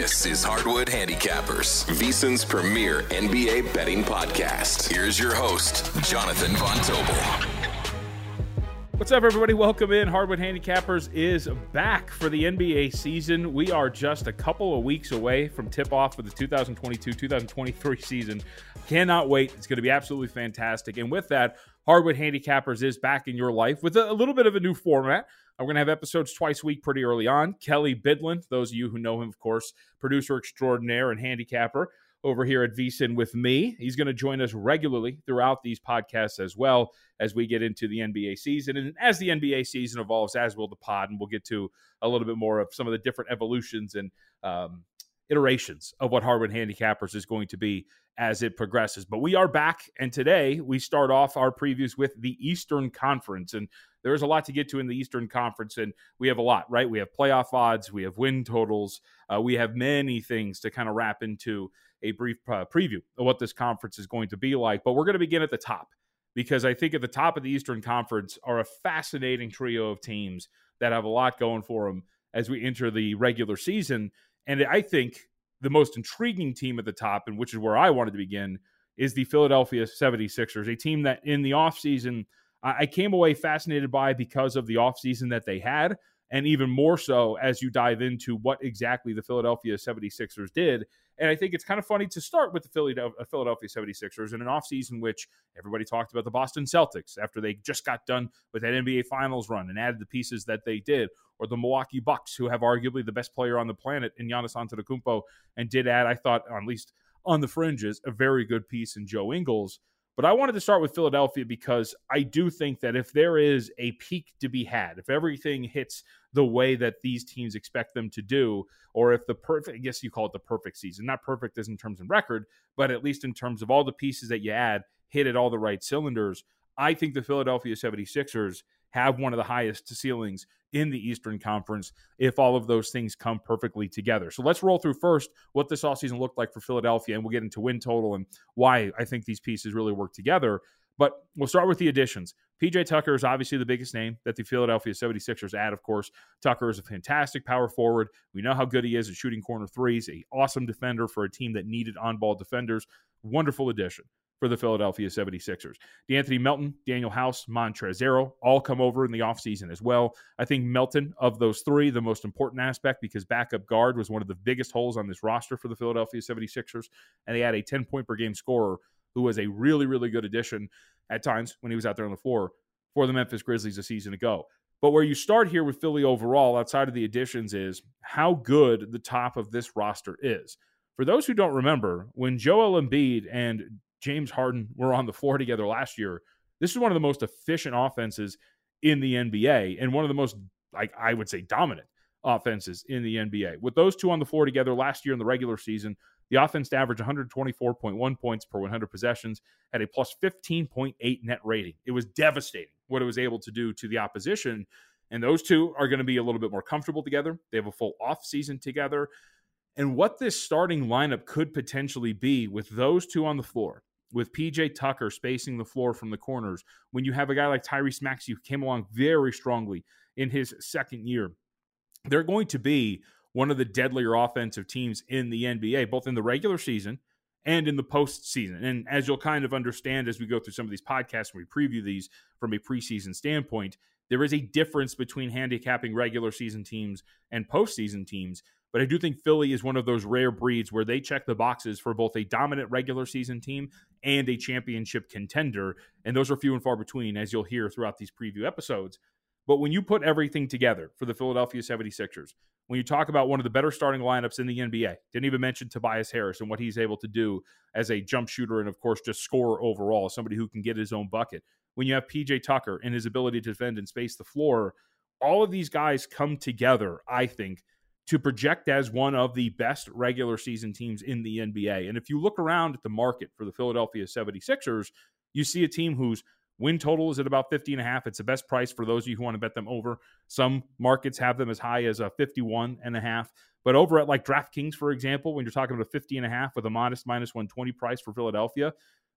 This is Hardwood Handicappers, VSIN's premier NBA betting podcast. Here's your host, Jonathan Von Tobel. What's up, everybody? Welcome in. Hardwood Handicappers is back for the NBA season. We are just a couple of weeks away from tip off for the 2022 2023 season. Cannot wait. It's going to be absolutely fantastic. And with that, Hardwood Handicappers is back in your life with a little bit of a new format. We're going to have episodes twice a week pretty early on. Kelly Bidlin, those of you who know him, of course, producer extraordinaire and handicapper over here at VSIN with me. He's going to join us regularly throughout these podcasts as well as we get into the NBA season. And as the NBA season evolves, as will the pod, and we'll get to a little bit more of some of the different evolutions and um, iterations of what Hardwood Handicappers is going to be as it progresses. But we are back, and today we start off our previews with the Eastern Conference. And there's a lot to get to in the Eastern Conference, and we have a lot, right? We have playoff odds, we have win totals, uh, we have many things to kind of wrap into a brief uh, preview of what this conference is going to be like. But we're going to begin at the top because I think at the top of the Eastern Conference are a fascinating trio of teams that have a lot going for them as we enter the regular season. And I think the most intriguing team at the top, and which is where I wanted to begin, is the Philadelphia 76ers, a team that in the offseason – I came away fascinated by because of the offseason that they had, and even more so as you dive into what exactly the Philadelphia 76ers did. And I think it's kind of funny to start with the uh, Philadelphia 76ers in an offseason which everybody talked about the Boston Celtics after they just got done with that NBA Finals run and added the pieces that they did, or the Milwaukee Bucks, who have arguably the best player on the planet in Giannis Antetokounmpo, and did add, I thought, at least on the fringes, a very good piece in Joe Ingles. But I wanted to start with Philadelphia because I do think that if there is a peak to be had, if everything hits the way that these teams expect them to do, or if the perfect, I guess you call it the perfect season, not perfect as in terms of record, but at least in terms of all the pieces that you add, hit at all the right cylinders, I think the Philadelphia 76ers have one of the highest ceilings in the Eastern Conference if all of those things come perfectly together. So let's roll through first what this offseason looked like for Philadelphia, and we'll get into win total and why I think these pieces really work together. But we'll start with the additions. PJ Tucker is obviously the biggest name that the Philadelphia 76ers add, of course. Tucker is a fantastic power forward. We know how good he is at shooting corner threes, a awesome defender for a team that needed on ball defenders. Wonderful addition for the Philadelphia 76ers. De'Anthony Melton, Danuel House, Montrezl all come over in the offseason as well. I think Melton, of those three, the most important aspect because backup guard was one of the biggest holes on this roster for the Philadelphia 76ers. And they had a 10 point per game scorer who was a really, really good addition at times when he was out there on the floor for the Memphis Grizzlies a season ago. But where you start here with Philly overall, outside of the additions, is how good the top of this roster is. For those who don't remember, when Joel Embiid and James Harden were on the floor together last year, this is one of the most efficient offenses in the NBA and one of the most, like I would say, dominant offenses in the NBA. With those two on the floor together last year in the regular season, The offense averaged 124.1 points per 100 possessions, had a plus 15.8 net rating. It was devastating what it was able to do to the opposition. And those two are going to be a little bit more comfortable together. They have a full off season together. And what this starting lineup could potentially be with those two on the floor, with PJ Tucker spacing the floor from the corners, when you have a guy like Tyrese Maxey who came along very strongly in his second year, they're going to be one of the deadlier offensive teams in the NBA, both in the regular season and in the postseason. And as you'll kind of understand as we go through some of these podcasts and we preview these from a preseason standpoint, there is a difference between handicapping regular season teams and postseason teams. But I do think Philly is one of those rare breeds where they check the boxes for both a dominant regular season team and a championship contender. And those are few and far between, as you'll hear throughout these preview episodes. But when you put everything together for the Philadelphia 76ers, when you talk about one of the better starting lineups in the NBA, didn't even mention Tobias Harris and what he's able to do as a jump shooter and, of course, just score overall, somebody who can get his own bucket. When you have PJ Tucker and his ability to defend and space the floor, all of these guys come together, I think, to project as one of the best regular season teams in the NBA. And if you look around at the market for the Philadelphia 76ers, you see a team whose win total is at about 50 and a half. It's the best price for those of you who want to bet them over. Some markets have them as high as a 51 and a half. But over at like DraftKings, for example, when you're talking about a 50 and a half with a modest minus 120 price for Philadelphia,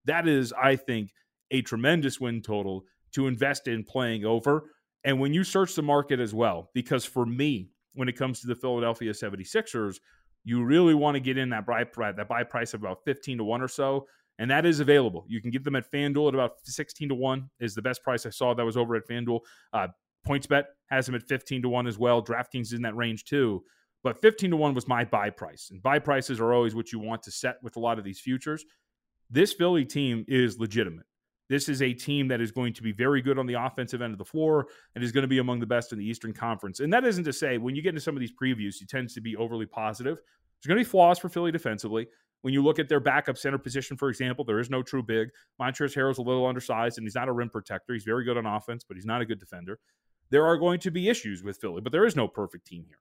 that is, I think, a tremendous win total to invest in playing over. And when you search the market as well, because for me, when it comes to the Philadelphia 76ers, you really want to get in that buy, that buy price of about 15 to 1 or so. And that is available. You can get them at FanDuel at about 16 to 1 is the best price I saw that was over at FanDuel. Uh, PointsBet has them at 15 to 1 as well. DraftKings is in that range too. But 15 to 1 was my buy price. And buy prices are always what you want to set with a lot of these futures. This Philly team is legitimate. This is a team that is going to be very good on the offensive end of the floor and is going to be among the best in the Eastern Conference. And that isn't to say when you get into some of these previews, he tends to be overly positive. There's going to be flaws for Philly defensively. When you look at their backup center position, for example, there is no true big. Montrezl Harrell's a little undersized and he's not a rim protector. He's very good on offense, but he's not a good defender. There are going to be issues with Philly, but there is no perfect team here.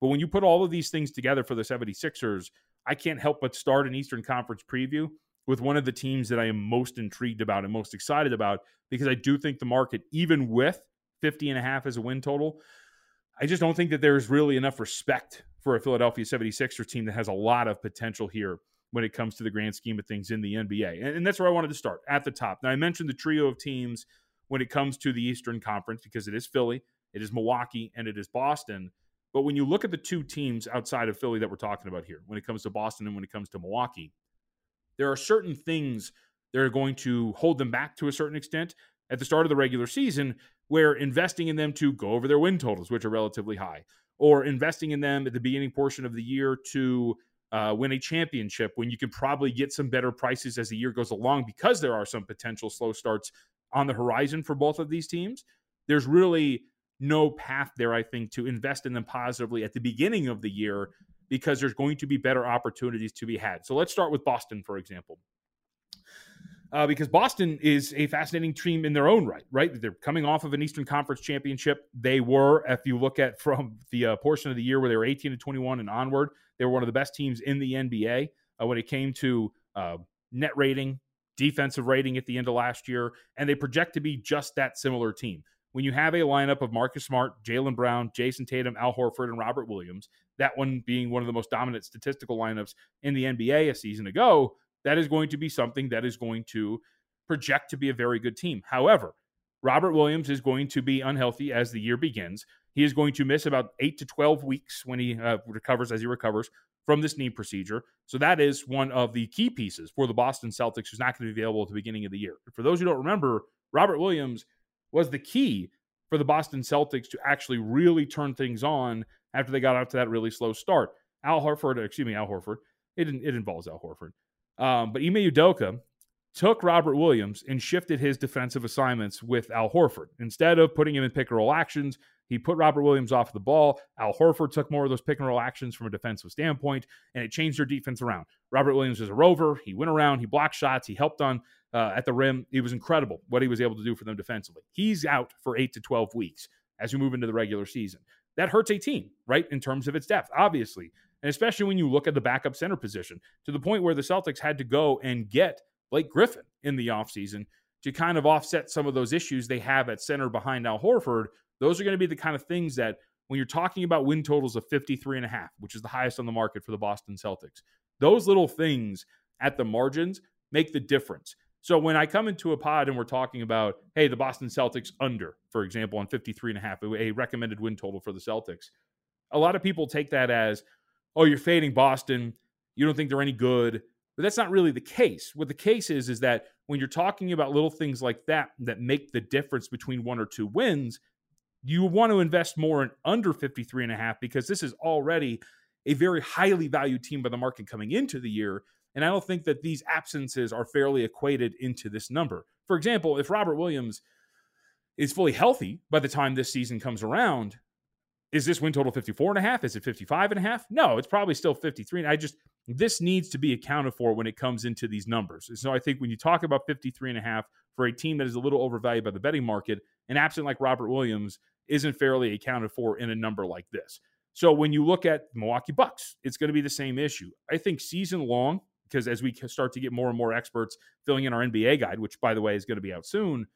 But when you put all of these things together for the 76ers, I can't help but start an Eastern Conference preview with one of the teams that I am most intrigued about and most excited about because I do think the market, even with 50 and a half as a win total, I just don't think that there's really enough respect for a Philadelphia 76er team that has a lot of potential here when it comes to the grand scheme of things in the NBA. And, and that's where I wanted to start at the top. Now, I mentioned the trio of teams when it comes to the Eastern Conference because it is Philly, it is Milwaukee, and it is Boston. But when you look at the two teams outside of Philly that we're talking about here, when it comes to Boston and when it comes to Milwaukee, there are certain things that are going to hold them back to a certain extent at the start of the regular season where investing in them to go over their win totals, which are relatively high, or investing in them at the beginning portion of the year to uh, win a championship when you can probably get some better prices as the year goes along because there are some potential slow starts on the horizon for both of these teams. There's really no path there, I think, to invest in them positively at the beginning of the year because there's going to be better opportunities to be had. So let's start with Boston, for example. Uh, because Boston is a fascinating team in their own right, right? They're coming off of an Eastern Conference championship. They were, if you look at from the uh, portion of the year where they were 18 to 21 and onward, they were one of the best teams in the NBA uh, when it came to uh, net rating, defensive rating at the end of last year, and they project to be just that similar team when you have a lineup of Marcus Smart, Jaylen Brown, Jayson Tatum, Al Horford, and Robert Williams, that one being one of the most dominant statistical lineups in the NBA a season ago, that is going to be something that is going to project to be a very good team. However, Robert Williams is going to be unhealthy as the year begins. He is going to miss about eight to 12 weeks when he uh, recovers, as he recovers from this knee procedure. So that is one of the key pieces for the Boston Celtics who's not going to be available at the beginning of the year. For those who don't remember, Robert Williams was the key for the Boston Celtics to actually really turn things on after they got off to that really slow start. Al Horford, excuse me, Al Horford. It, it involves Al Horford. Um, but Ime Udoka took Robert Williams and shifted his defensive assignments with Al Horford. Instead of putting him in pick and roll actions, he put Robert Williams off the ball. Al Horford took more of those pick and roll actions from a defensive standpoint, and it changed their defense around. Robert Williams is a rover. He went around, he blocked shots, he helped on uh, at the rim. It was incredible what he was able to do for them defensively. He's out for eight to 12 weeks as we move into the regular season. That hurts a team, right? In terms of its depth, obviously. And especially when you look at the backup center position to the point where the Celtics had to go and get Blake Griffin in the offseason to kind of offset some of those issues they have at center behind Al Horford. Those are going to be the kind of things that when you're talking about win totals of 53 and a half, which is the highest on the market for the Boston Celtics, those little things at the margins make the difference. So when I come into a pod and we're talking about, hey, the Boston Celtics under, for example, on 53 and a half, a recommended win total for the Celtics, a lot of people take that as, oh, you're fading Boston. You don't think they're any good. But that's not really the case. What the case is, is that when you're talking about little things like that that make the difference between one or two wins, you want to invest more in under 53 and a half because this is already a very highly valued team by the market coming into the year. And I don't think that these absences are fairly equated into this number. For example, if Robert Williams is fully healthy by the time this season comes around, is this win total 54 and a half? Is it 55 and a half? No, it's probably still 53. And I just this needs to be accounted for when it comes into these numbers. So I think when you talk about 53 and a half for a team that is a little overvalued by the betting market, an absent like Robert Williams isn't fairly accounted for in a number like this. So when you look at Milwaukee Bucks, it's going to be the same issue. I think season long, because as we start to get more and more experts filling in our NBA guide, which by the way is going to be out soon,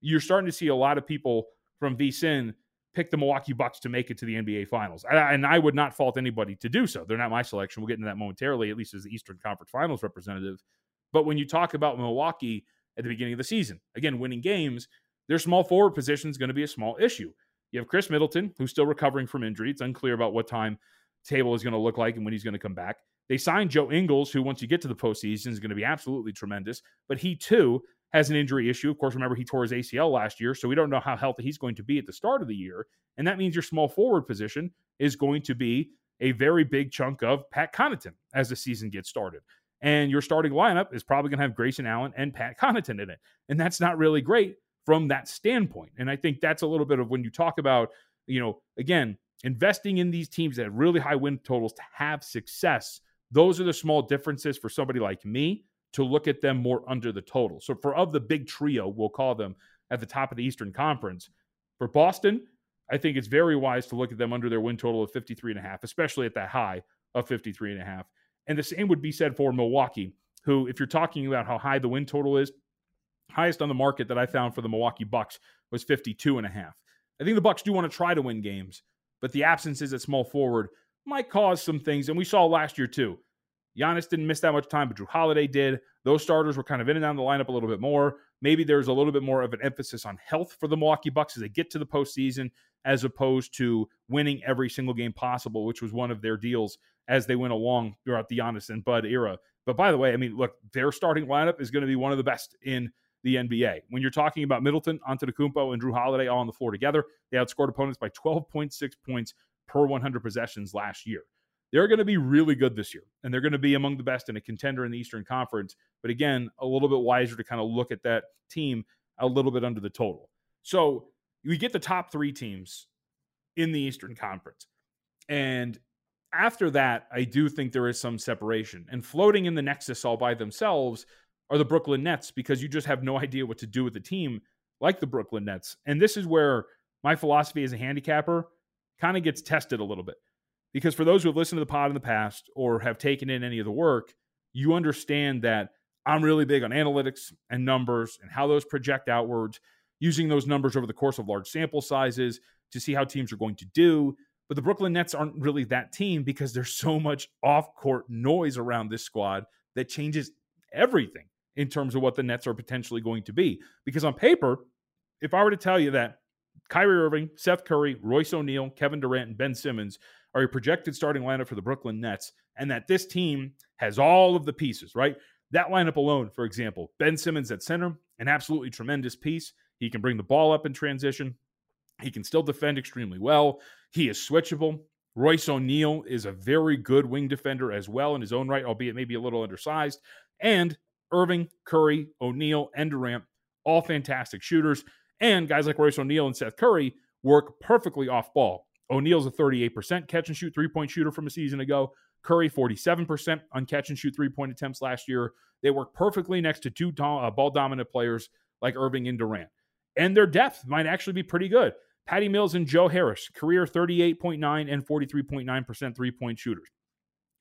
you're starting to see a lot of people from VSIN pick the Milwaukee Bucks to make it to the NBA Finals. And I would not fault anybody to do so. They're not my selection. We'll get into that momentarily, at least as the Eastern Conference Finals representative. But when you talk about Milwaukee at the beginning of the season, again, winning games, their small forward position is going to be a small issue. You have Khris Middleton, who's still recovering from injury. It's unclear about what time table is going to look like and when he's going to come back. They signed Joe Ingles, who once you get to the postseason is going to be absolutely tremendous. But he too has an injury issue. Of course, remember he tore his ACL last year, so we don't know how healthy he's going to be at the start of the year. And that means your small forward position is going to be a very big chunk of Pat Connaughton as the season gets started. And your starting lineup is probably going to have Grayson Allen and Pat Connaughton in it. And that's not really great from that standpoint. And I think that's a little bit of when you talk about, you know, again, investing in these teams that have really high win totals to have success. Those are the small differences for somebody like me to look at them more under the total. So for of the big trio, we'll call them at the top of the Eastern Conference. For Boston, I think it's very wise to look at them under their win total of 53 and a half, especially at that high of 53 and a half. And the same would be said for Milwaukee, who if you're talking about how high the win total is, highest on the market that I found for the Milwaukee Bucks was 52 and a half. I think the Bucks do want to try to win games, but the absences at small forward might cause some things and we saw last year too. Giannis didn't miss that much time, but Jrue Holiday did. Those starters were kind of in and down the lineup a little bit more. Maybe there's a little bit more of an emphasis on health for the Milwaukee Bucks as they get to the postseason, as opposed to winning every single game possible, which was one of their deals as they went along throughout the Giannis and Bud era. But by the way, I mean, look, their starting lineup is going to be one of the best in the NBA. When you're talking about Middleton, Antetokounmpo, and Jrue Holiday all on the floor together, they outscored opponents by 12.6 points per 100 possessions last year they're going to be really good this year and they're going to be among the best and a contender in the Eastern Conference. But again, a little bit wiser to kind of look at that team a little bit under the total. So we get the top three teams in the Eastern mm-hmm. Conference. And after that, I do think there is some separation. And floating in the Nexus all by themselves are the Brooklyn Nets because you just have no idea what to do with a team like the Brooklyn Nets. And this is where my philosophy as a handicapper kind of gets tested a little bit because for those who have listened to the pod in the past or have taken in any of the work, you understand that I'm really big on analytics and numbers and how those project outwards, using those numbers over the course of large sample sizes to see how teams are going to do. But the Brooklyn Nets aren't really that team because there's so much off court noise around this squad that changes everything in terms of what the Nets are potentially going to be. Because on paper, if I were to tell you that Kyrie Irving, Seth Curry, Royce O'Neale, Kevin Durant, and Ben Simmons are a projected starting lineup for the Brooklyn Nets, and that this team has all of the pieces, right? That lineup alone, for example, Ben Simmons at center, an absolutely tremendous piece. He can bring the ball up in transition. He can still defend extremely well. He is switchable. Royce O'Neale is a very good wing defender as well in his own right, albeit maybe a little undersized. And Irving, Curry, O'Neale, and Durant, all fantastic shooters. And guys like Royce O'Neale and Seth Curry work perfectly off ball. O'Neale's a 38% catch and shoot three point shooter from a season ago. Curry, 47% on catch and shoot three point attempts last year. They work perfectly next to two uh, ball dominant players like Irving and Durant. And their depth might actually be pretty good Patty Mills and Joe Harris, career 38.9 and 43.9% three point shooters.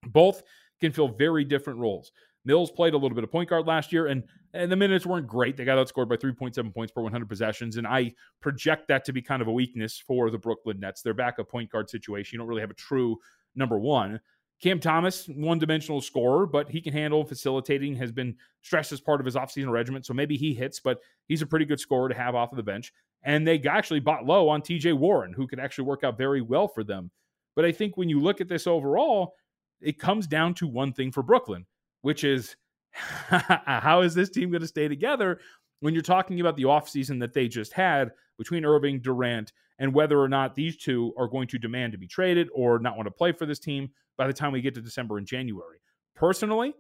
Both can fill very different roles. Mills played a little bit of point guard last year, and, and the minutes weren't great. They got outscored by 3.7 points per 100 possessions, and I project that to be kind of a weakness for the Brooklyn Nets. Their backup point guard situation, you don't really have a true number one. Cam Thomas, one dimensional scorer, but he can handle facilitating, has been stressed as part of his offseason regimen. So maybe he hits, but he's a pretty good scorer to have off of the bench. And they actually bought low on TJ Warren, who could actually work out very well for them. But I think when you look at this overall, it comes down to one thing for Brooklyn, which is how is this team going to stay together when you're talking about the offseason that they just had between Irving, Durant, and whether or not these two are going to demand to be traded or not want to play for this team by the time we get to December and January. Personally,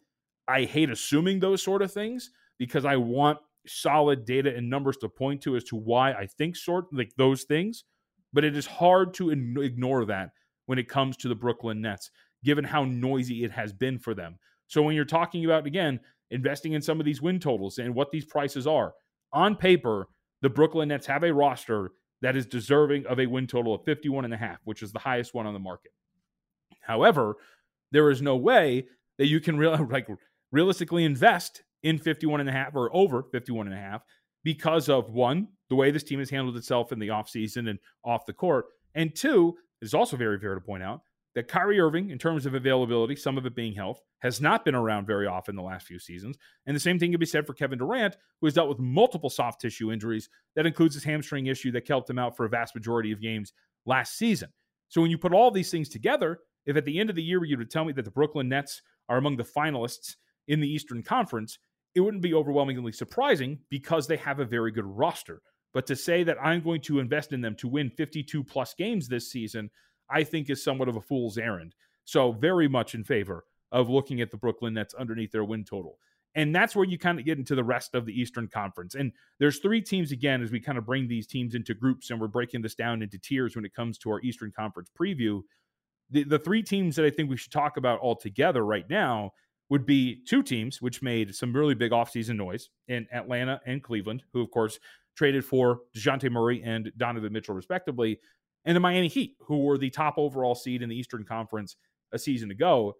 I hate assuming those sort of things because I want solid data and numbers to point to as to why I think sort like those things, but it is hard to ignore that when it comes to the Brooklyn Nets given how noisy it has been for them. So when you're talking about again investing in some of these win totals and what these prices are, on paper, the Brooklyn Nets have a roster that is deserving of a win total of 51 and a half, which is the highest one on the market. However, there is no way that you can real, like realistically invest in 51 and a half or over 51 and a half because of one, the way this team has handled itself in the offseason and off the court, and two, it's also very fair to point out that Kyrie Irving, in terms of availability, some of it being health, has not been around very often the last few seasons. And the same thing can be said for Kevin Durant, who has dealt with multiple soft tissue injuries. That includes his hamstring issue that kept him out for a vast majority of games last season. So when you put all these things together, if at the end of the year you would tell me that the Brooklyn Nets are among the finalists in the Eastern Conference, it wouldn't be overwhelmingly surprising because they have a very good roster. But to say that I'm going to invest in them to win 52 plus games this season, I think is somewhat of a fool's errand. So, very much in favor of looking at the Brooklyn Nets underneath their win total. And that's where you kind of get into the rest of the Eastern Conference. And there's three teams again as we kind of bring these teams into groups and we're breaking this down into tiers when it comes to our Eastern Conference preview. The, the three teams that I think we should talk about all together right now would be two teams which made some really big offseason noise in Atlanta and Cleveland, who, of course, traded for DeJounte Murray and Donovan Mitchell, respectively and the Miami Heat, who were the top overall seed in the Eastern Conference a season ago.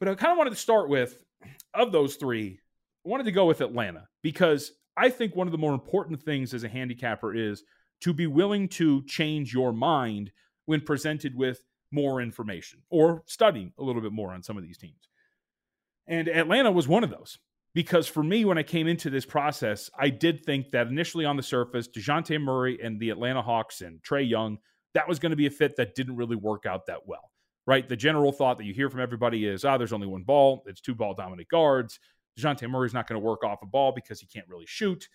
But I kind of wanted to start with, of those three, I wanted to go with Atlanta because I think one of the more important things as a handicapper is to be willing to change your mind when presented with more information or studying a little bit more on some of these teams. And Atlanta was one of those because for me, when I came into this process, I did think that initially on the surface, DeJounte Murray and the Atlanta Hawks and Trae Young, that was going to be a fit that didn't really work out that well, right? The general thought that you hear from everybody is, ah, oh, there's only one ball, it's two ball dominant guards. DeJounte Murray's not going to work off a ball because he can't really shoot.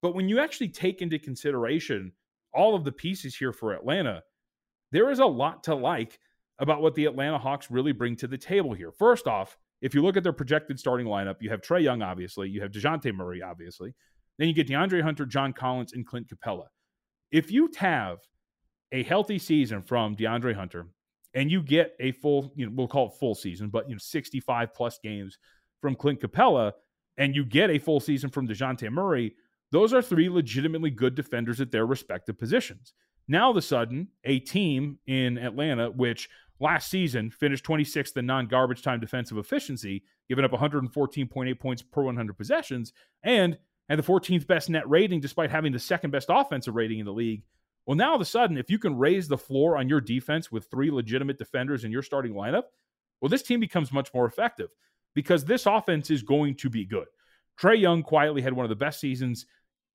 But when you actually take into consideration all of the pieces here for Atlanta, there is a lot to like about what the Atlanta Hawks really bring to the table here. First off, if you look at their projected starting lineup, you have Trae Young, obviously, you have DeJounte Murray, obviously. Then you get DeAndre Hunter, John Collins, and Clint Capela. If you have a healthy season from DeAndre Hunter and you get a full, you know, we'll call it full season, but you know, 65 plus games from Clint Capela, and you get a full season from DeJounte Murray, those are three legitimately good defenders at their respective positions. Now, all of a sudden, a team in Atlanta, which last season finished 26th in non garbage time defensive efficiency, giving up 114.8 points per 100 possessions, and had the 14th best net rating despite having the second best offensive rating in the league. Well, now all of a sudden, if you can raise the floor on your defense with three legitimate defenders in your starting lineup, well, this team becomes much more effective because this offense is going to be good. Trae Young quietly had one of the best seasons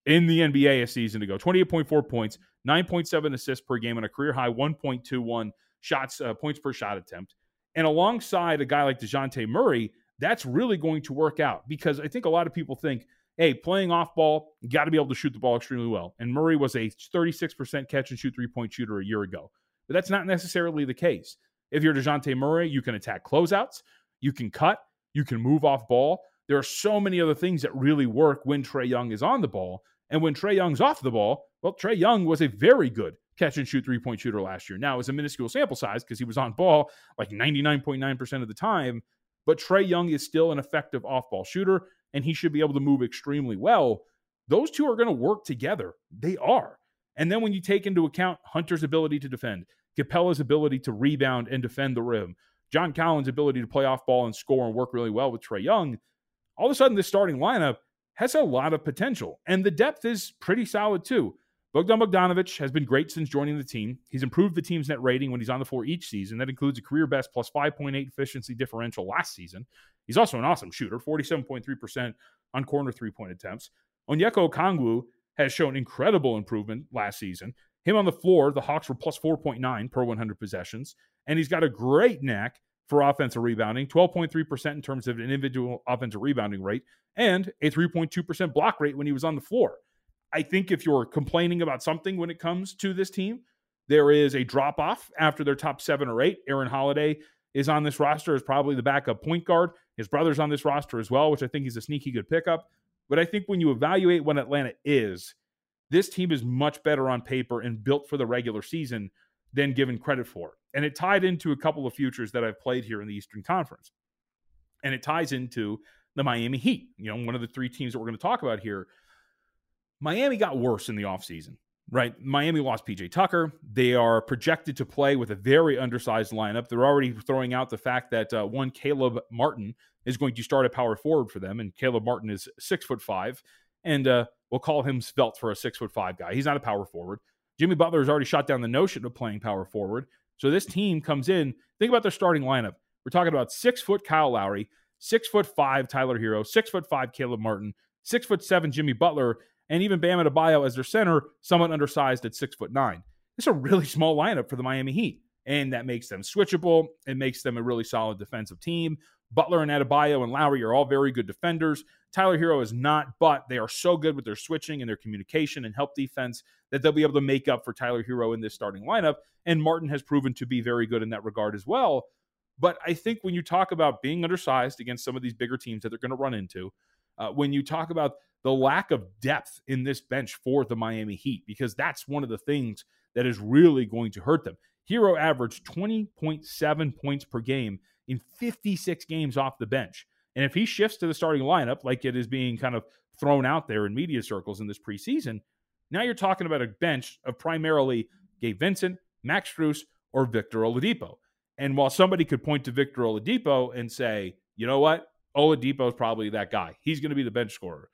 in the NBA a season ago 28.4 points, 9.7 assists per game, and a career high 1.21 shots, uh, points per shot attempt. And alongside a guy like DeJounte Murray, that's really going to work out because I think a lot of people think, hey, playing off ball, you got to be able to shoot the ball extremely well. And Murray was a 36% catch and shoot three point shooter a year ago. But that's not necessarily the case. If you're DeJounte Murray, you can attack closeouts, you can cut, you can move off ball. There are so many other things that really work when Trae Young is on the ball. And when Trae Young's off the ball, well, Trae Young was a very good catch and shoot three point shooter last year. Now, it was a minuscule sample size because he was on ball like 99.9% of the time, but Trae Young is still an effective off ball shooter and he should be able to move extremely well. Those two are going to work together. They are. And then when you take into account Hunter's ability to defend, Capela's ability to rebound and defend the rim, John Collins' ability to play off ball and score and work really well with Trae Young, all of a sudden this starting lineup has a lot of potential. And the depth is pretty solid too. Bogdan Bogdanovic has been great since joining the team. He's improved the team's net rating when he's on the floor each season. That includes a career best plus 5.8 efficiency differential last season. He's also an awesome shooter, 47.3% on corner three point attempts. Onyeka Okongwu has shown incredible improvement last season. Him on the floor, the Hawks were plus 4.9 per 100 possessions. And he's got a great knack for offensive rebounding, 12.3% in terms of an individual offensive rebounding rate, and a 3.2% block rate when he was on the floor. I think if you're complaining about something when it comes to this team, there is a drop off after their top seven or eight. Aaron Holiday is on this roster as probably the backup point guard. His brother's on this roster as well, which I think he's a sneaky good pickup. But I think when you evaluate what Atlanta is, this team is much better on paper and built for the regular season than given credit for. And it tied into a couple of futures that I've played here in the Eastern Conference. And it ties into the Miami Heat, you know, one of the three teams that we're going to talk about here. Miami got worse in the offseason, right? Miami lost PJ Tucker. They are projected to play with a very undersized lineup. They're already throwing out the fact that uh, one Caleb Martin is going to start a power forward for them, and Caleb Martin is six foot five, and uh, we'll call him svelte for a six foot five guy. He's not a power forward. Jimmy Butler has already shot down the notion of playing power forward. So this team comes in. Think about their starting lineup. We're talking about six foot Kyle Lowry, six foot five Tyler Herro, six foot five Caleb Martin, six foot seven Jimmy Butler, and even Bam Adebayo as their center, somewhat undersized at six foot nine. It's a really small lineup for the Miami Heat, and that makes them switchable. It makes them a really solid defensive team. Butler and Adebayo and Lowry are all very good defenders. Tyler Herro is not, but they are so good with their switching and their communication and help defense that they'll be able to make up for Tyler Herro in this starting lineup. And Martin has proven to be very good in that regard as well. But I think when you talk about being undersized against some of these bigger teams that they're going to run into, uh, when you talk about the lack of depth in this bench for the Miami Heat, because that's one of the things that is really going to hurt them. Herro averaged 20.7 points per game in 56 games off the bench. And if he shifts to the starting lineup, like it is being kind of thrown out there in media circles in this preseason, now you're talking about a bench of primarily Gabe Vincent, Max Strus, or Victor Oladipo. And while somebody could point to Victor Oladipo and say, you know what, Oladipo is probably that guy. He's going to be the bench scorer.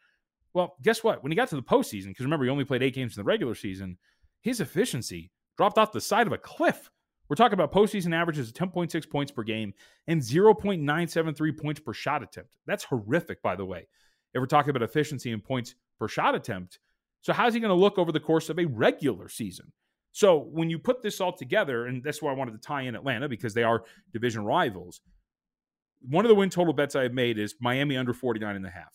Well, guess what? When he got to the postseason, because remember, he only played eight games in the regular season, his efficiency dropped off the side of a cliff. We're talking about postseason averages of 10.6 points per game and 0.973 points per shot attempt. That's horrific, by the way. If we're talking about efficiency and points per shot attempt. So, how's he going to look over the course of a regular season? So, when you put this all together, and that's why I wanted to tie in Atlanta because they are division rivals. One of the win total bets I have made is Miami under 49 and a half.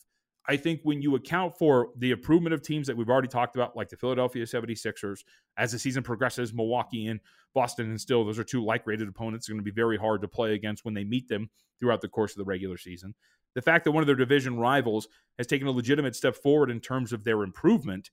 I think when you account for the improvement of teams that we've already talked about, like the Philadelphia 76ers, as the season progresses, Milwaukee and Boston, and still those are two like rated opponents, are going to be very hard to play against when they meet them throughout the course of the regular season. The fact that one of their division rivals has taken a legitimate step forward in terms of their improvement,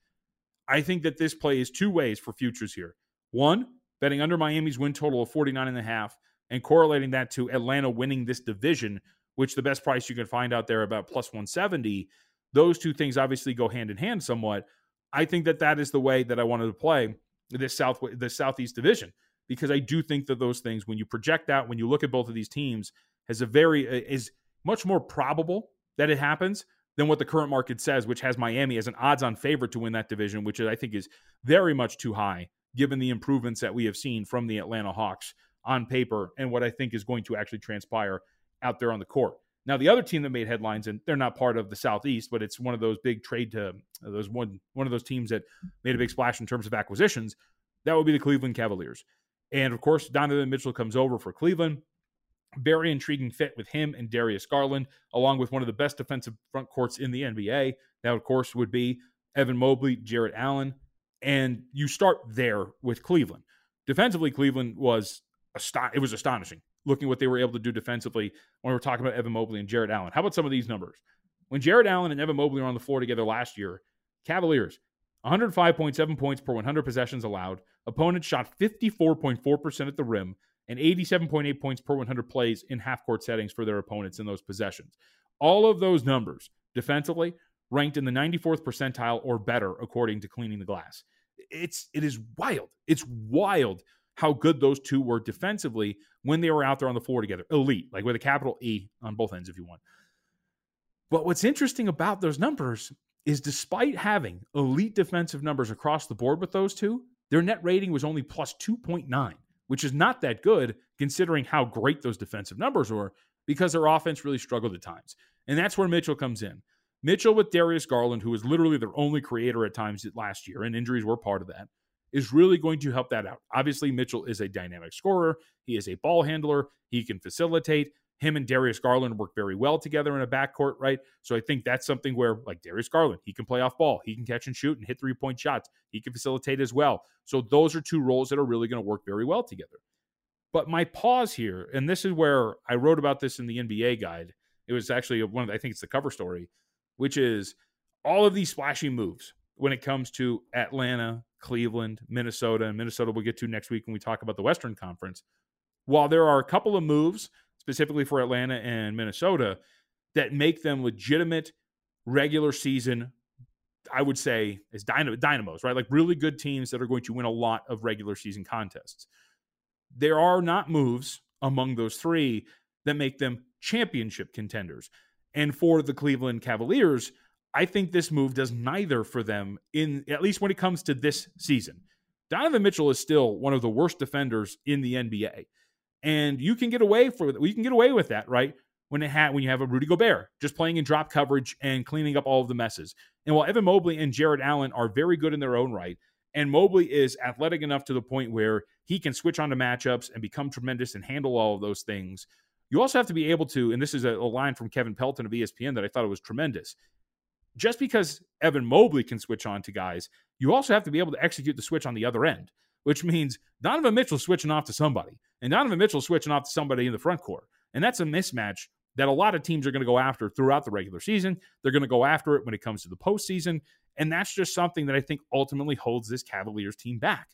I think that this plays two ways for futures here. One, betting under Miami's win total of 49 and a half and correlating that to Atlanta winning this division which the best price you can find out there about plus 170. Those two things obviously go hand in hand somewhat. I think that that is the way that I wanted to play this south the southeast division because I do think that those things when you project out when you look at both of these teams has a very uh, is much more probable that it happens than what the current market says, which has Miami as an odds-on favorite to win that division, which I think is very much too high given the improvements that we have seen from the Atlanta Hawks on paper and what I think is going to actually transpire out there on the court. Now, the other team that made headlines, and they're not part of the Southeast, but it's one of those big trade to uh, those one one of those teams that made a big splash in terms of acquisitions. That would be the Cleveland Cavaliers, and of course, Donovan Mitchell comes over for Cleveland. Very intriguing fit with him and Darius Garland, along with one of the best defensive front courts in the NBA. That, of course, would be Evan Mobley, Jarrett Allen, and you start there with Cleveland. Defensively, Cleveland was it was astonishing looking what they were able to do defensively when we're talking about Evan Mobley and Jarrett Allen. How about some of these numbers? When Jarrett Allen and Evan Mobley were on the floor together last year, Cavaliers, 105.7 points per 100 possessions allowed. Opponents shot 54.4% at the rim and 87.8 points per 100 plays in half court settings for their opponents in those possessions. All of those numbers defensively ranked in the 94th percentile or better, according to Cleaning the Glass. it's it is wild. It's wild how good those two were defensively when they were out there on the floor together. Elite, like with a capital E on both ends, if you want. But what's interesting about those numbers is despite having elite defensive numbers across the board with those two, their net rating was only plus 2.9, which is not that good considering how great those defensive numbers were because their offense really struggled at times. And that's where Mitchell comes in. Mitchell with Darius Garland, who was literally their only creator at times last year, and injuries were part of that, is really going to help that out. Obviously, Mitchell is a dynamic scorer. He is a ball handler. He can facilitate. Him and Darius Garland work very well together in a backcourt, right? So I think that's something where, like Darius Garland, he can play off ball, he can catch and shoot and hit three point shots, he can facilitate as well. So those are two roles that are really going to work very well together. But my pause here, and this is where I wrote about this in the NBA guide. It was actually one of, I think it's the cover story, which is all of these splashy moves when it comes to Atlanta, Cleveland, Minnesota, and Minnesota we'll get to next week when we talk about the Western Conference. While there are a couple of moves specifically for Atlanta and Minnesota that make them legitimate regular season I would say is dynamos, right? Like really good teams that are going to win a lot of regular season contests. There are not moves among those three that make them championship contenders. And for the Cleveland Cavaliers, I think this move does neither for them in at least when it comes to this season. Donovan Mitchell is still one of the worst defenders in the NBA. And you can get away for we can get away with that, right? When it had when you have a Rudy Gobert just playing in drop coverage and cleaning up all of the messes. And while Evan Mobley and Jarrett Allen are very good in their own right, and Mobley is athletic enough to the point where he can switch onto matchups and become tremendous and handle all of those things. You also have to be able to, and this is a, a line from Kevin Pelton of ESPN that I thought it was tremendous just because Evan Mobley can switch on to guys, you also have to be able to execute the switch on the other end, which means Donovan Mitchell switching off to somebody, and Donovan Mitchell switching off to somebody in the front court. And that's a mismatch that a lot of teams are going to go after throughout the regular season. They're going to go after it when it comes to the postseason. And that's just something that I think ultimately holds this Cavaliers team back.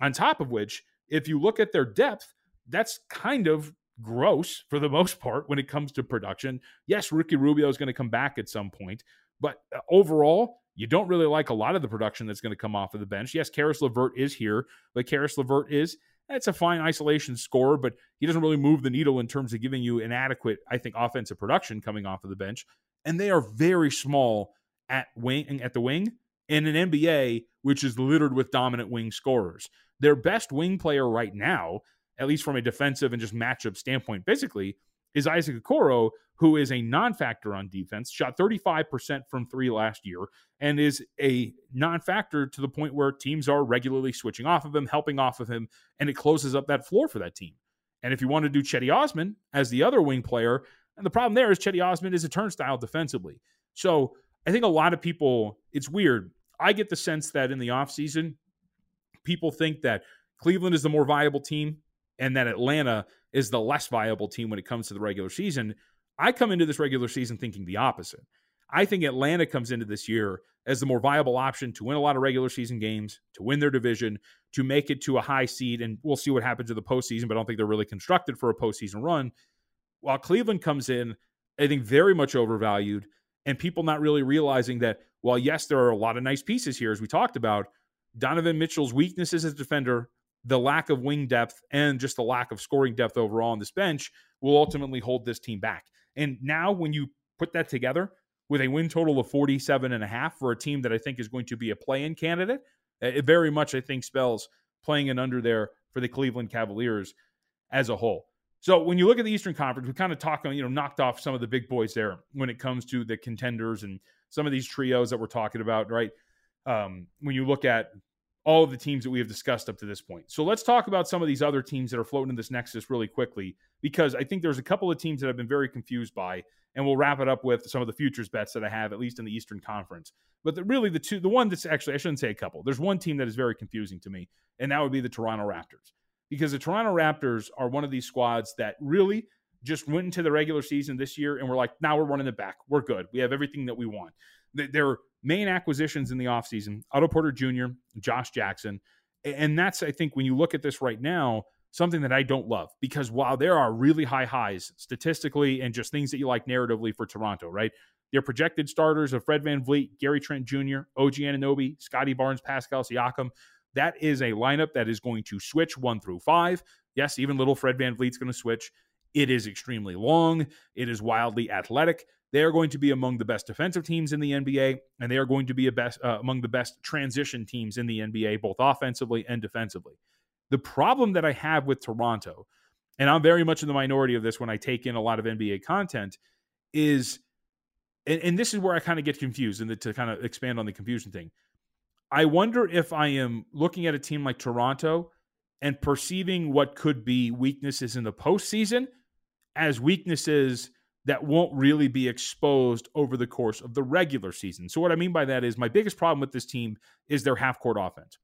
On top of which, if you look at their depth, that's kind of gross for the most part when it comes to production. Yes, Ricky Rubio is going to come back at some point, but uh, overall, you don't really like a lot of the production that's going to come off of the bench. Yes, Caris LeVert is here, but Caris LeVert is it's a fine isolation scorer, but he doesn't really move the needle in terms of giving you an adequate, I think, offensive production coming off of the bench. And they are very small at wing at the wing in an NBA which is littered with dominant wing scorers. Their best wing player right now, at least from a defensive and just matchup standpoint, basically, is Isaac Okoro, who is a non factor on defense, shot 35% from three last year, and is a non factor to the point where teams are regularly switching off of him, helping off of him, and it closes up that floor for that team. And if you want to do Cedi Osman as the other wing player, and the problem there is Cedi Osman is a turnstile defensively. So I think a lot of people, it's weird. I get the sense that in the offseason, people think that Cleveland is the more viable team and that Atlanta is the less viable team when it comes to the regular season. I come into this regular season thinking the opposite. I think Atlanta comes into this year as the more viable option to win a lot of regular season games, to win their division, to make it to a high seed. And we'll see what happens in the postseason, but I don't think they're really constructed for a postseason run. While Cleveland comes in, I think very much overvalued, and people not really realizing that while, yes, there are a lot of nice pieces here, as we talked about, Donovan Mitchell's weaknesses as a defender the lack of wing depth and just the lack of scoring depth overall on this bench will ultimately hold this team back. And now when you put that together with a win total of 47 and a half for a team that I think is going to be a play-in candidate, it very much I think spells playing an under there for the Cleveland Cavaliers as a whole. So when you look at the Eastern Conference, we kind of talked on, you know, knocked off some of the big boys there when it comes to the contenders and some of these trios that we're talking about, right? Um, when you look at all of the teams that we have discussed up to this point. So let's talk about some of these other teams that are floating in this nexus really quickly, because I think there's a couple of teams that I've been very confused by, and we'll wrap it up with some of the futures bets that I have, at least in the Eastern Conference. But the, really, the two, the one that's actually, I shouldn't say a couple. There's one team that is very confusing to me, and that would be the Toronto Raptors, because the Toronto Raptors are one of these squads that really just went into the regular season this year and we're like, now we're running it back. We're good. We have everything that we want. They're main acquisitions in the offseason Otto Porter Jr., Josh Jackson. And that's, I think, when you look at this right now, something that I don't love because while there are really high highs statistically and just things that you like narratively for Toronto, right? Their projected starters of Fred Van VanVleet, Gary Trent Jr., OG Anunoby, Scottie Barnes, Pascal Siakam, That is a lineup that is going to switch one through five. Yes, even little Fred Van VanVleet's going to switch. It is extremely long. It is wildly athletic. They are going to be among the best defensive teams in the NBA, and they are going to be best, uh, among the best transition teams in the NBA, both offensively and defensively. The problem that I have with Toronto, and I'm very much in the minority of this when I take in a lot of NBA content, is, and, and this is where I kind of get confused, and to kind of expand on the confusion thing. I wonder if I am looking at a team like Toronto and perceiving what could be weaknesses in the postseason as weaknesses that won't really be exposed over the course of the regular season. So, what I mean by that is my biggest problem with this team is their half court offense.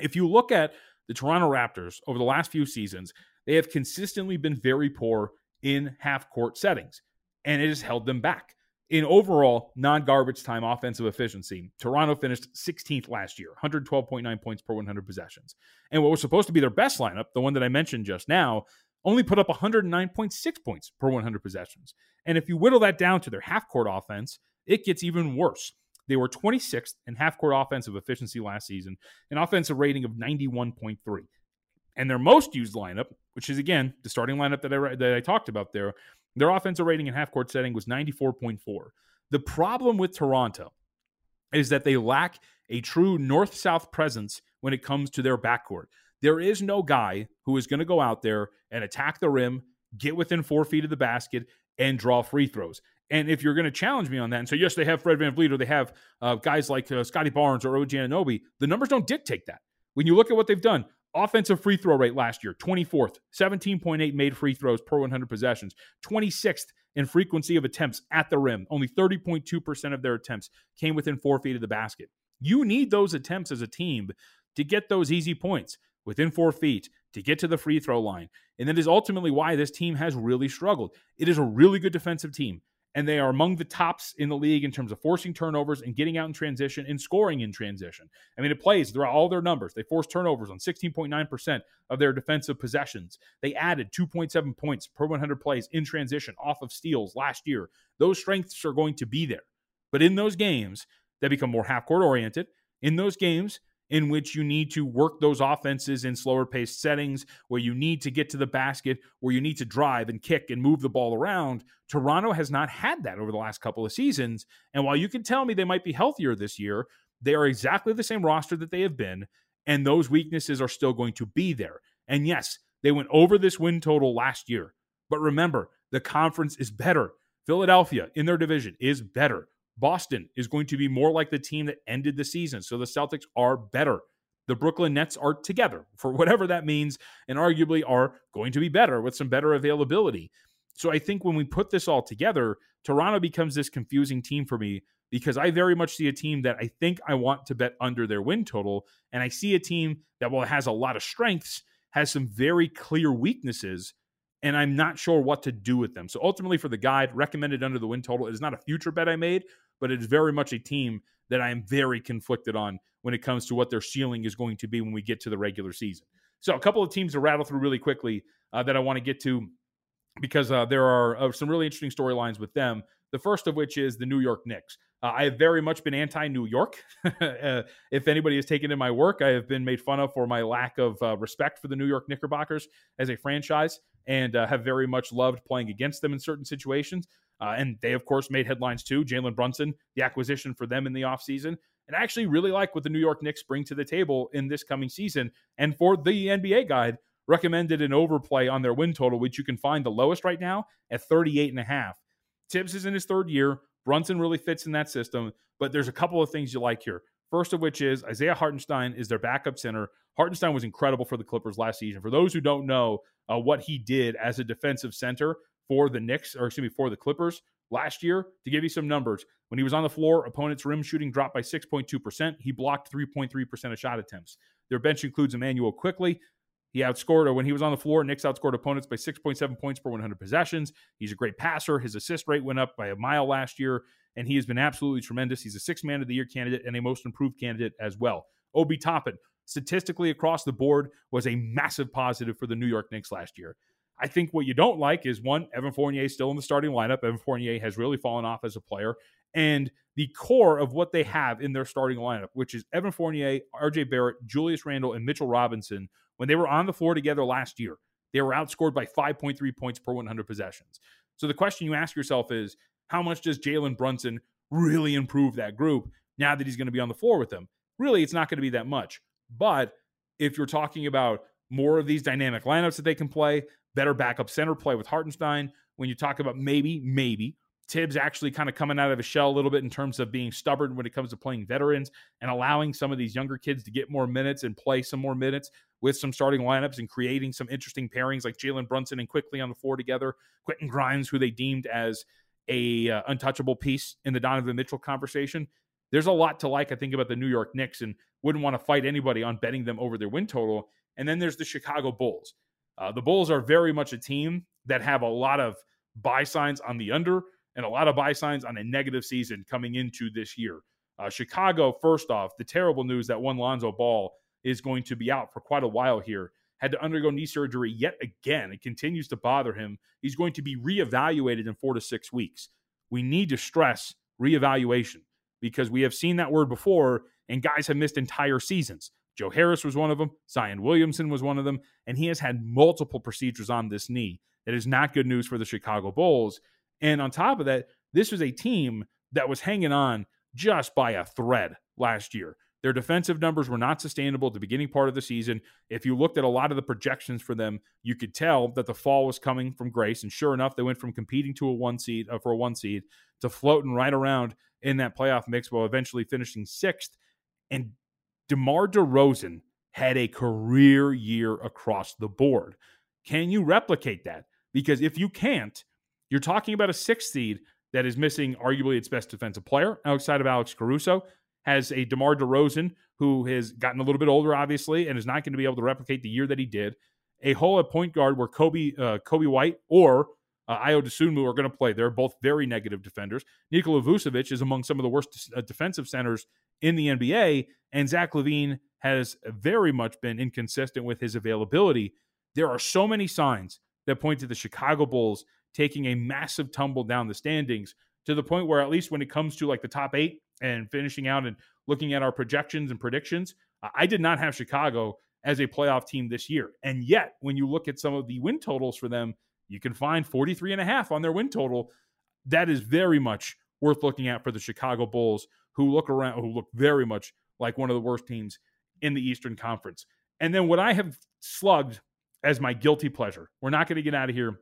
If you look at the Toronto Raptors over the last few seasons, they have consistently been very poor in half court settings, and it has held them back. In overall non garbage time offensive efficiency, Toronto finished 16th last year, 112.9 points per 100 possessions. And what was supposed to be their best lineup, the one that I mentioned just now, only put up 109.6 points per 100 possessions. And if you whittle that down to their half court offense, it gets even worse. They were 26th in half court offensive efficiency last season, an offensive rating of 91.3. And their most used lineup, which is again the starting lineup that I that I talked about there, their offensive rating in half court setting was 94.4. The problem with Toronto is that they lack a true north south presence when it comes to their backcourt. There is no guy who is going to go out there and attack the rim, get within four feet of the basket, and draw free throws. And if you're going to challenge me on that and say, yes, they have Fred VanVleet or they have uh, guys like uh, Scottie Barnes or OG Anunoby, the numbers don't dictate that. When you look at what they've done, offensive free throw rate last year, 24th, 17.8 made free throws per 100 possessions, 26th in frequency of attempts at the rim. Only 30.2% of their attempts came within four feet of the basket. You need those attempts as a team to get those easy points within four feet to get to the free throw line. And that is ultimately why this team has really struggled. It is a really good defensive team, and they are among the tops in the league in terms of forcing turnovers and getting out in transition and scoring in transition. I mean, it plays throughout all their numbers. They force turnovers on 16.9% of their defensive possessions. They added 2.7 points per 100 plays in transition off of steals last year. Those strengths are going to be there. But in those games they become more half court oriented, in those games in which you need to work those offenses in slower paced settings, where you need to get to the basket, where you need to drive and kick and move the ball around. Toronto has not had that over the last couple of seasons. And while you can tell me they might be healthier this year, they are exactly the same roster that they have been. And those weaknesses are still going to be there. And yes, they went over this win total last year. But remember, the conference is better. Philadelphia in their division is better. Boston is going to be more like the team that ended the season. So the Celtics are better. The Brooklyn Nets are together for whatever that means, and arguably are going to be better with some better availability. So I think when we put this all together, Toronto becomes this confusing team for me because I very much see a team that I think I want to bet under their win total. And I see a team that, while it has a lot of strengths, has some very clear weaknesses and I'm not sure what to do with them. So ultimately, for the guide, recommended under the win total. It is not a future bet I made, but it is very much a team that I am very conflicted on when it comes to what their ceiling is going to be when we get to the regular season. So a couple of teams to rattle through really quickly uh, that I want to get to because uh, there are uh, some really interesting storylines with them. The first of which is the New York Knicks. Uh, I have very much been anti New York. uh, if anybody has taken in my work, I have been made fun of for my lack of uh, respect for the New York Knickerbockers as a franchise and uh, have very much loved playing against them in certain situations. Uh, and they, of course, made headlines too. Jalen Brunson, the acquisition for them in the offseason. And I actually really like what the New York Knicks bring to the table in this coming season. And for the NBA guide, recommended an overplay on their win total, which you can find the lowest right now at 38 and a half. Thibs is in his third year. Brunson really fits in that system, but there's a couple of things you like here. First of which is Isaiah Hartenstein is their backup center. Hartenstein was incredible for the Clippers last season. For those who don't know uh, what he did as a defensive center for the Knicks, or excuse me, for the Clippers last year, to give you some numbers, when he was on the floor, opponents' rim shooting dropped by 6.2%. He blocked 3.3% of shot attempts. Their bench includes Immanuel Quickley, he outscored, or when he was on the floor, Knicks outscored opponents by 6.7 points per 100 possessions. He's a great passer. His assist rate went up by a mile last year, and he has been absolutely tremendous. He's a six man of the year candidate and a most improved candidate as well. Obi Toppin, statistically across the board, was a massive positive for the New York Knicks last year. I think what you don't like is one, Evan Fournier is still in the starting lineup. Evan Fournier has really fallen off as a player. And the core of what they have in their starting lineup, which is Evan Fournier, RJ Barrett, Julius Randle, and Mitchell Robinson, when they were on the floor together last year, they were outscored by 5.3 points per 100 possessions. So the question you ask yourself is how much does Jalen Brunson really improve that group now that he's going to be on the floor with them? Really, it's not going to be that much. But if you're talking about more of these dynamic lineups that they can play, better backup center play with Hartenstein, when you talk about maybe, maybe Thibs actually kind of coming out of his shell a little bit in terms of being stubborn when it comes to playing veterans and allowing some of these younger kids to get more minutes and play some more minutes with some starting lineups and creating some interesting pairings like Jalen Brunson and Quickley on the floor together. Quentin Grimes, who they deemed as a uh, untouchable piece in the Donovan Mitchell conversation. There's a lot to like, I think, about the New York Knicks and wouldn't want to fight anybody on betting them over their win total. And then there's the Chicago Bulls. Uh, the Bulls are very much a team that have a lot of buy signs on the under and a lot of buy signs on a negative season coming into this year. Uh, Chicago, first off, the terrible news that one Lonzo Ball is going to be out for quite a while here. Had to undergo knee surgery yet again. It continues to bother him. He's going to be reevaluated in four to six weeks. We need to stress reevaluation because we have seen that word before, and guys have missed entire seasons. Joe Harris was one of them. Zion Williamson was one of them. And he has had multiple procedures on this knee. That is not good news for the Chicago Bulls. And on top of that, this was a team that was hanging on just by a thread last year. Their defensive numbers were not sustainable at the beginning part of the season. If you looked at a lot of the projections for them, you could tell that the fall was coming from grace. And sure enough, they went from competing to a one seed uh, for a one seed to floating right around in that playoff mix while eventually finishing sixth. And DeMar DeRozan had a career year across the board. Can you replicate that? Because if you can't, you're talking about a sixth seed that is missing arguably its best defensive player outside of Alex Caruso, has a DeMar DeRozan who has gotten a little bit older, obviously, and is not going to be able to replicate the year that he did. A hole at point guard where Kobe uh, Coby White or uh, Dosunmu are going to play. They're both very negative defenders. Nikola Vucevic is among some of the worst uh, defensive centers in the NBA, and Zach LaVine has very much been inconsistent with his availability. There are so many signs that point to the Chicago Bulls taking a massive tumble down the standings to the point where, at least when it comes to like the top eight and finishing out and looking at our projections and predictions, I did not have Chicago as a playoff team this year. And yet, when you look at some of the win totals for them, you can find 43 and a half on their win total. That is very much worth looking at for the Chicago Bulls, who look around, who look very much like one of the worst teams in the Eastern Conference. And then what I have slugged as my guilty pleasure, we're not going to get out of here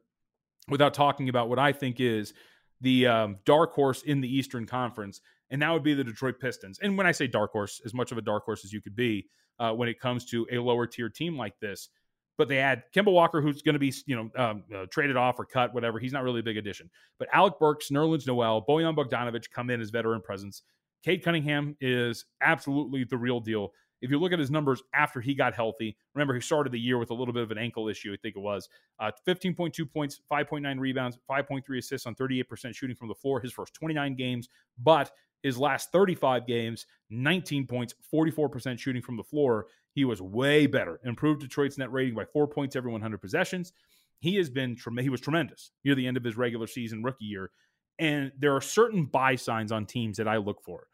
without talking about what I think is the um, dark horse in the Eastern Conference, and that would be the Detroit Pistons. And when I say dark horse, as much of a dark horse as you could be uh, when it comes to a lower tier team like this. But they add Kemba Walker, who's going to be you know um, uh, traded off or cut, whatever. He's not really a big addition. But Alec Burks, Nerlens Noel, Bojan Bogdanovic come in as veteran presence. Cade Cunningham is absolutely the real deal. If you look at his numbers after he got healthy, remember he started the year with a little bit of an ankle issue, I think it was. Uh, 15.2 points, 5.9 rebounds, 5.3 assists on 38% shooting from the floor his first 29 games. But his last 35 games, 19 points, 44% shooting from the floor. He was way better. Improved Detroit's net rating by four points every 100 possessions. He has been he was tremendous near the end of his regular season rookie year. And there are certain buy signs on teams that I look for.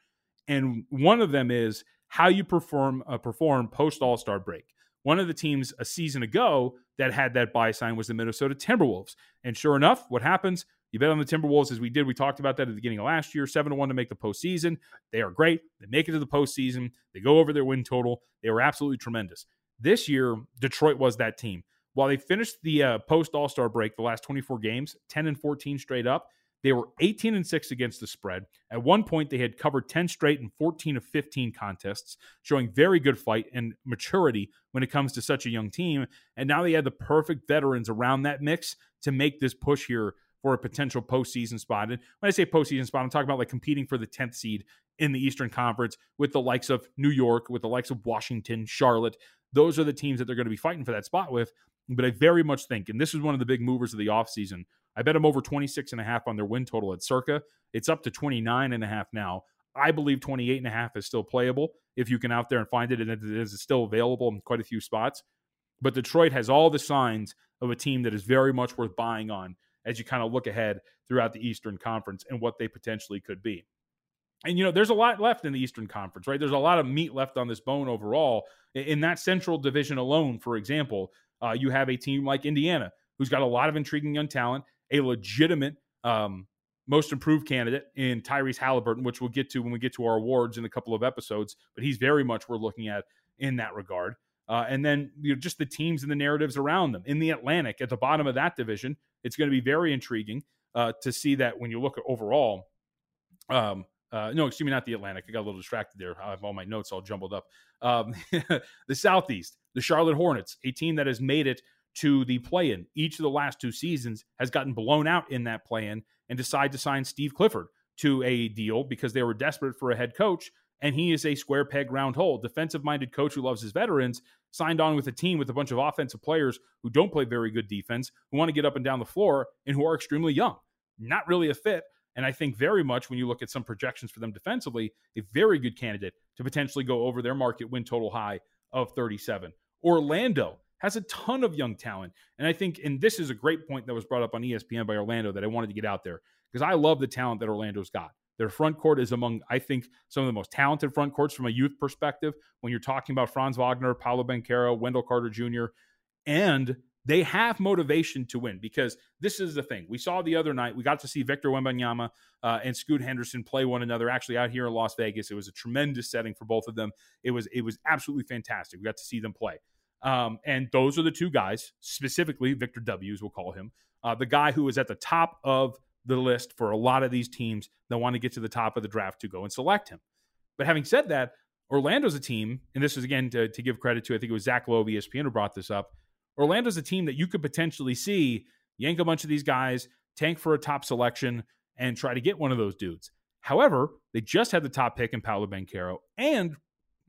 And one of them is how you perform uh, perform post All Star break. One of the teams a season ago that had that buy sign was the Minnesota Timberwolves. And sure enough, what happens? You bet on the Timberwolves as we did. We talked about that at the beginning of last year, seven to one to make the postseason. They are great. They make it to the postseason. They go over their win total. They were absolutely tremendous. This year, Detroit was that team. While they finished the uh, post All Star break, the last 24 games, 10 and 14 straight up, they were 18 and 6 against the spread. At one point, they had covered 10 straight and 14 of 15 contests, showing very good fight and maturity when it comes to such a young team. And now they had the perfect veterans around that mix to make this push here for a potential postseason spot. And when I say postseason spot, I'm talking about like competing for the 10th seed in the Eastern Conference with the likes of New York, with the likes of Washington, Charlotte. Those are the teams that they're going to be fighting for that spot with. But I very much think, and this is one of the big movers of the offseason, I bet them over 26 and a half on their win total at circa. It's up to 29 and a half now. I believe 28 and a half is still playable if you can out there and find it and it is still available in quite a few spots. But Detroit has all the signs of a team that is very much worth buying on as you kind of look ahead throughout the Eastern Conference and what they potentially could be. And you know, there's a lot left in the Eastern Conference, right? There's a lot of meat left on this bone overall. In that Central Division alone, for example, uh, you have a team like Indiana who's got a lot of intriguing young talent, a legitimate um, most improved candidate in Tyrese Haliburton, which we'll get to when we get to our awards in a couple of episodes. But he's very much we're looking at in that regard. Uh, and then you know, just the teams and the narratives around them in the Atlantic at the bottom of that division. It's going to be very intriguing uh, to see that when you look at overall. Um, uh, no, excuse me, not the Atlantic. I got a little distracted there. I have all my notes all jumbled up. Um, the Southeast, the Charlotte Hornets, a team that has made it to the play in each of the last two seasons, has gotten blown out in that play in and decide to sign Steve Clifford to a deal because they were desperate for a head coach. And he is a square peg round hole, defensive minded coach who loves his veterans, signed on with a team with a bunch of offensive players who don't play very good defense, who want to get up and down the floor, and who are extremely young. Not really a fit. And I think very much when you look at some projections for them defensively, a very good candidate to potentially go over their market win total high of 37. Orlando has a ton of young talent. And I think, and this is a great point that was brought up on ESPN by Orlando that I wanted to get out there because I love the talent that Orlando's got. Their front court is among, I think, some of the most talented front courts from a youth perspective. When you're talking about Franz Wagner, Paolo Banchero, Wendell Carter Jr., and they have motivation to win because this is the thing. We saw the other night, we got to see Victor Wembanyama uh, and Scoot Henderson play one another actually out here in Las Vegas. It was a tremendous setting for both of them. It was it was absolutely fantastic. We got to see them play. Um, and those are the two guys, specifically Victor W, as we'll call him, uh, the guy who is at the top of the list for a lot of these teams that want to get to the top of the draft to go and select him. But having said that, Orlando's a team, and this is again to, to give credit to, I think it was Zach Lowe ESPN who brought this up. Orlando's a team that you could potentially see yank a bunch of these guys, tank for a top selection, and try to get one of those dudes. However, they just had the top pick in Paolo Banchero. And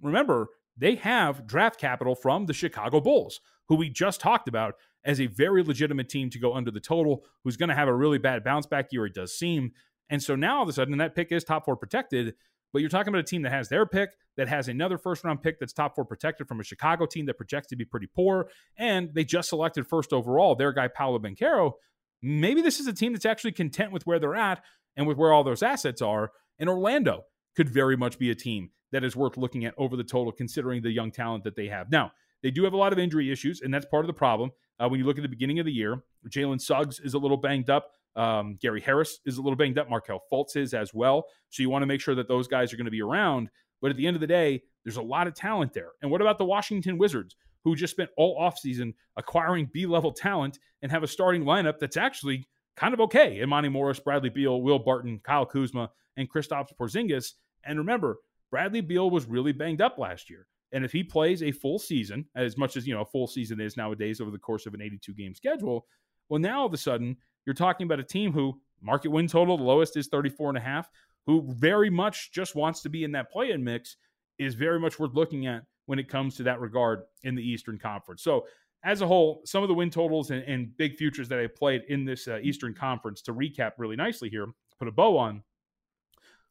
remember, they have draft capital from the Chicago Bulls, who we just talked about as a very legitimate team to go under the total, who's going to have a really bad bounce back year, it does seem. And so now all of a sudden, that pick is top four protected. But you're talking about a team that has their pick, that has another first round pick that's top four protected from a Chicago team that projects to be pretty poor. And they just selected first overall their guy, Paolo Banchero. Maybe this is a team that's actually content with where they're at and with where all those assets are. And Orlando could very much be a team that is worth looking at over the total, considering the young talent that they have. Now, they do have a lot of injury issues, and that's part of the problem. Uh, when you look at the beginning of the year, Jalen Suggs is a little banged up. Um, Gary Harris is a little banged up. Markelle Fultz is as well. So you want to make sure that those guys are going to be around. But at the end of the day, there's a lot of talent there. And what about the Washington Wizards, who just spent all offseason acquiring B level talent and have a starting lineup that's actually kind of okay? Imani Morris, Bradley Beal, Will Barton, Kyle Kuzma, and Kristaps Porzingis. And remember, Bradley Beal was really banged up last year. And if he plays a full season, as much as you know a full season is nowadays over the course of an 82 game schedule, well, now all of a sudden you're talking about a team who market win total, the lowest is 34 and a half, who very much just wants to be in that play-in mix, is very much worth looking at when it comes to that regard in the Eastern Conference. So as a whole, some of the win totals and, and big futures that I played in this uh, Eastern Conference to recap really nicely here, put a bow on.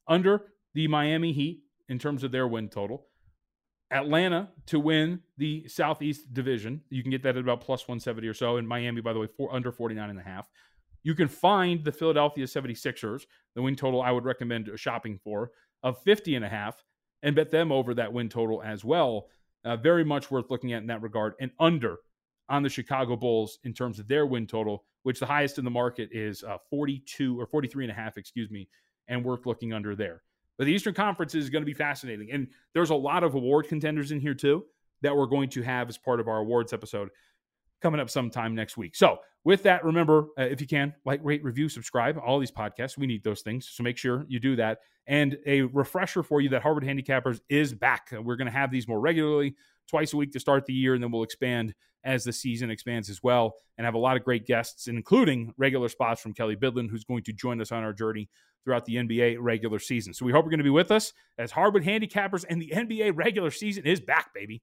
Under the Miami Heat in terms of their win total. Atlanta to win the Southeast Division. You can get that at about plus 170 or so. And Miami, by the way, for under 49 and a half. You can find the Philadelphia 76ers, the win total I would recommend shopping for, of 50 and a half, and bet them over that win total as well. Uh, very much worth looking at in that regard. And under on the Chicago Bulls in terms of their win total, which the highest in the market is uh, 42 or 43 and a half, excuse me, and worth looking under there. But the Eastern Conference is going to be fascinating. And there's a lot of award contenders in here, too, that we're going to have as part of our awards episode coming up sometime next week. So, with that, remember uh, if you can, like, rate, review, subscribe, all these podcasts. We need those things. So, make sure you do that. And a refresher for you that Hardwood Handicappers is back. We're going to have these more regularly, twice a week to start the year, and then we'll expand as the season expands as well, and have a lot of great guests, including regular spots from Kelly Bidlin, who's going to join us on our journey throughout the NBA regular season. So we hope you're going to be with us as Hardwood Handicappers and the NBA regular season is back, baby.